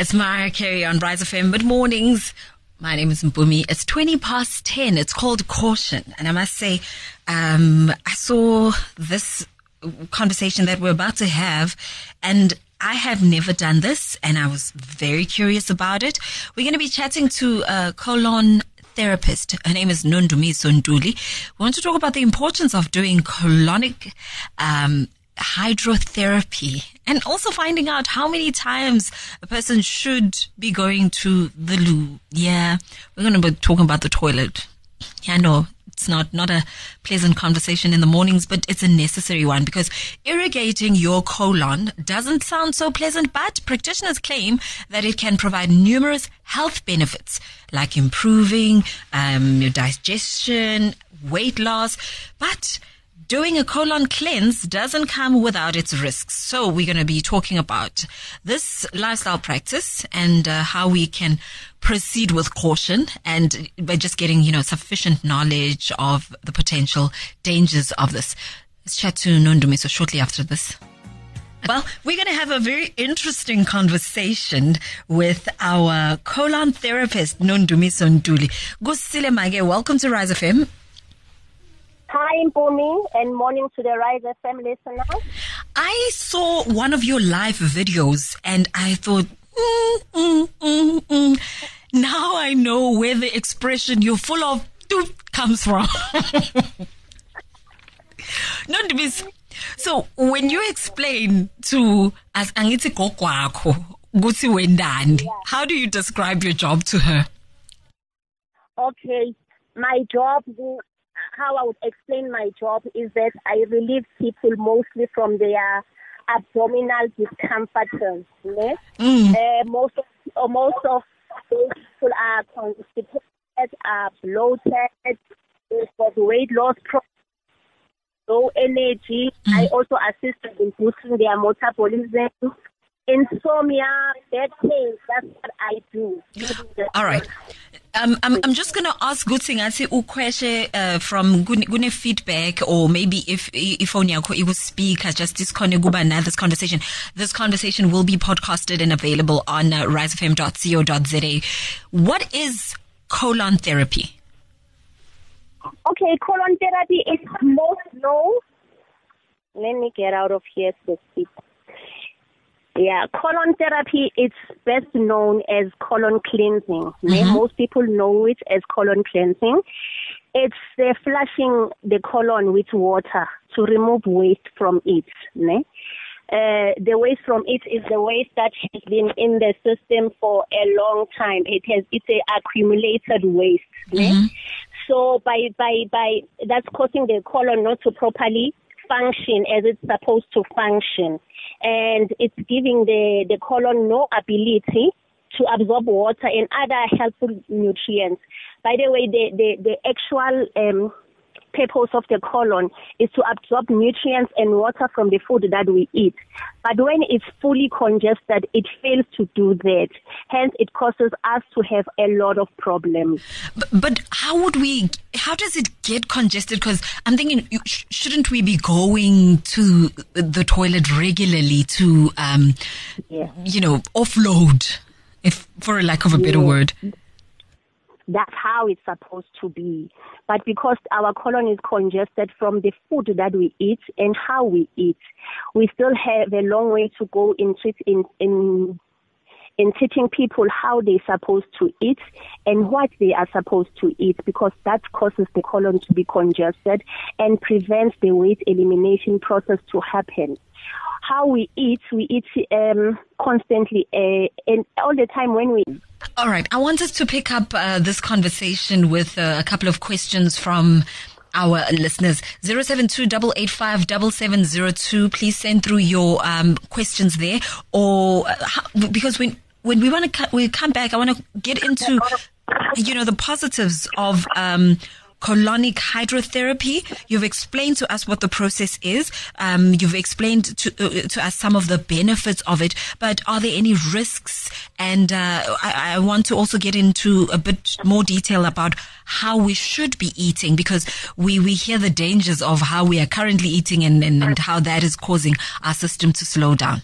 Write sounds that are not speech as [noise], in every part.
It's Mariah Carey on Rise FM. Good mornings. My name is Mpumi. It's 20 past 10. It's called Caution. And I must say, um, I saw this conversation that we're about to have and I have never done this and I was very curious about it. We're going to be chatting to a colon therapist. Her name is Nondumiso Ntuli. We want to talk about the importance of doing colonic, um, hydrotherapy and also finding out how many times a person should be going to the loo. Yeah, we're going to be talking about the toilet. Yeah, no, it's not not a pleasant conversation in the mornings, but it's a necessary one because irrigating your colon doesn't sound so pleasant, but practitioners claim that it can provide numerous health benefits like improving um, your digestion, weight loss, but doing a colon cleanse doesn't come without its risks. So we're going to be talking about this lifestyle practice and uh, how we can proceed with caution and by just getting, you know, sufficient knowledge of the potential dangers of this. Let's chat to Nondumiso shortly after this. Well, we're going to have a very interesting conversation with our colon therapist, Nondumiso Ntuli. Gusile Mage, welcome to Rise FM. Hi, Mpumi, and morning to the Rise FM listeners. I saw one of your live videos and I thought, mm, mm, mm, mm. now I know where the expression you're full of comes from. [laughs] Not to be, so when you explain to as angithi gogwakho ukuthi wendani, how do you describe your job to her? Okay, my job, how I would explain my job is that I relieve people mostly from their abdominal discomfort. Ne? Mm. Uh, most of uh, most of those people are constipated, are bloated, they've got weight loss problems, low energy. I also assist in boosting their metabolism. Insomnia, back pain, that's what I do. All right. Um, I'm, I'm just going to ask Gutsing Ati ukweshe uh, from Gune feedback or maybe if if only it will speak just this this conversation. This conversation will be podcasted and available on uh. What is colon therapy? Okay, colon therapy is most known. Let me get out of here speak. Yeah, colon therapy it's best known as colon cleansing. ne? Most people know it as colon cleansing. It's uh, flushing the colon with water to remove waste from it. ne? Uh, the waste from it is the waste that has been in the system for a long time. It has it's a accumulated waste. ne? So by by by that's causing the colon not to properly function as it's supposed to function, and it's giving the the colon no ability to absorb water and other helpful nutrients. By the way, the the the actual um, purpose of the colon is to absorb nutrients and water from the food that we eat. But when it's fully congested, it fails to do that. Hence, it causes us to have a lot of problems. But, but how would we, how does it get congested? Because I'm thinking, shouldn't we be going to the toilet regularly to, um, Yeah. you know, offload, if for a lack of a better word? That's how it's supposed to be. But because our colon is congested from the food that we eat and how we eat, we still have a long way to go in treat, in in in teaching people how they're supposed to eat and what they are supposed to eat because that causes the colon to be congested and prevents the weight elimination process to happen. How we eat, we eat um, constantly uh, and all the time when we All right. I want us to pick up uh, this conversation with uh, a couple of questions from our listeners. 072-885-7702. Please send through your um, questions there. Or uh, because when when we want to we come back, I want to get into you know the positives of um, colonic hydrotherapy. You've explained to us what the process is. Um, you've explained to uh, to us some of the benefits of it. But are there any risks? And uh, I, I want to also get into a bit more detail about how we should be eating because we we hear the dangers of how we are currently eating and and, and how that is causing our system to slow down.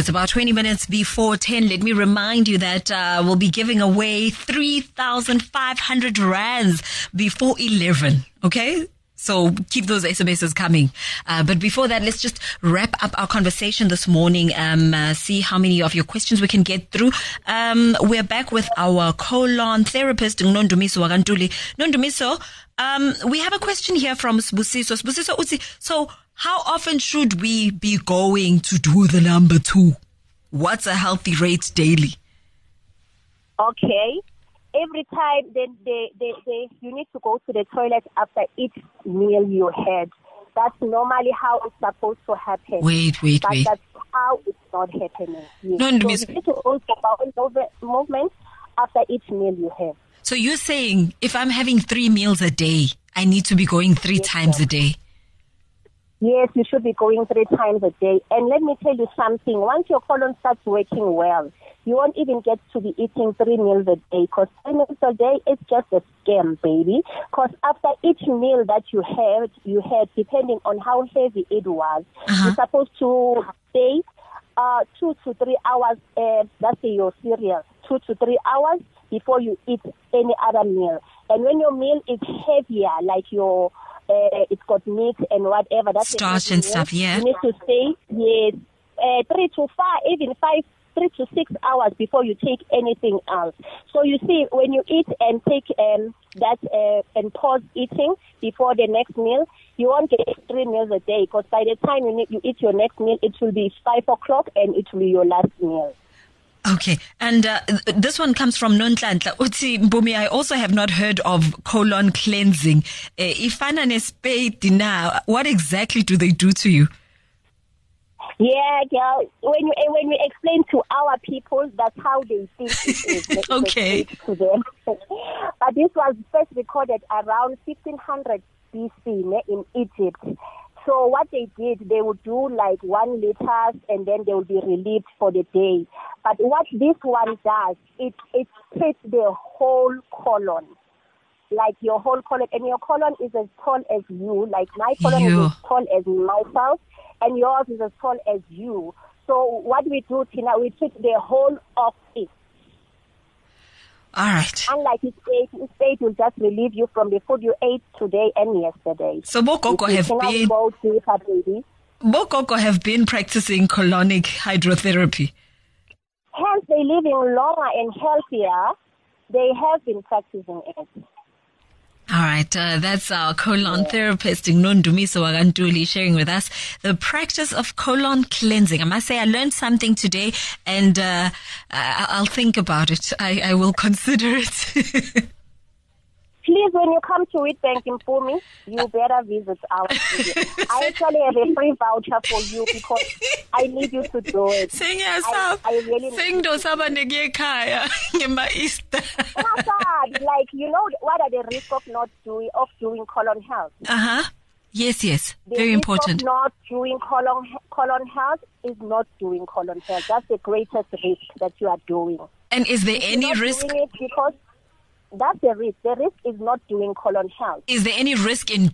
It's about 20 minutes before 10. Let me remind you that uh, we'll be giving away 3,500 rands before 11. Okay? So keep those SMSs coming. Uh, but before that, let's just wrap up our conversation this morning. Um, uh, see how many of your questions we can get through. Um, we're back with our colon therapist, Nondumiso Wagantuli. Nondumiso, um, we have a question here from Sbusiso. Sbusiso Uzi. So how often should we be going to do the number two? What's a healthy rate daily? Okay. Every time then they, they, they, you need to go to the toilet after each meal you had. That's normally how it's supposed to happen. Wait, wait, but wait. that's how it's not happening. Yes. No, so Miss- you need to go to bowel movement after each meal you have. So you're saying if I'm having three meals a day, I need to be going three Yes, times ma'am. a day. Yes, you should be going three times a day. And let me tell you something. Once your colon starts working well, you won't even get to be eating three meals a day because three meals a day is just a scam, baby. Because after each meal that you had, you had, depending on how heavy it was, Uh-huh. you're supposed to stay uh, two to three hours, uh, that's your cereal, two to three hours before you eat any other meal. And when your meal is heavier, like your uh, it's got meat and whatever. That's Starch and meal, stuff, yeah. You need to stay yes, uh, three to five, even five, three to six hours before you take anything else. So you see, when you eat and take um, that uh, and pause eating before the next meal, you won't get three meals a day because by the time you, need, you eat your next meal, it will be five o'clock and it will be your last meal. Okay, and uh, this one comes from Nontlantla. Uti Mpumi, I also have not heard of colon cleansing. Uh, ifana nespade now, what exactly do they do to you? Yeah, girl. When you when we explain to our people, that's how they think it is. [laughs] Okay. to them. [laughs] but this was first recorded around 1500 BC in Egypt. So what they did, they would do like one liters and then they would be relieved for the day. But what this one does, it it treats the whole colon. Like your whole colon, and your colon is as tall as you. Like my colon You. is as tall as myself, and yours is as tall as you. So what we do, Tina, we treat the whole of it. All right. Unlike his state, his state will just relieve you from the food you ate today and yesterday. So Bokoko have been go deeper, baby. Bokoko have been practicing colonic hydrotherapy. Hence, they living longer and healthier. They have been practicing it. All right, uh, that's our colon therapist, Nondumiso Wagantuli, sharing with us the practice of colon cleansing. I must say, I learned something today, and uh, I'll think about it. I, I will consider it. [laughs] Please, when you come to it, Wheatbank in Pumi, you better visit our [laughs] studio. I actually have a free voucher for you because I need you to do it. I, I really sengidosaba nekiyekhaya [laughs] ngema-easter Nasad, like you know what are the risks of not doing of doing colon health? uh-huh yes yes The very important not doing colon colon health is not doing colon health. That's the greatest risk that you are doing. and is there You're any risk doing it because that's the risk. The risk is not doing colon health. is there any risk in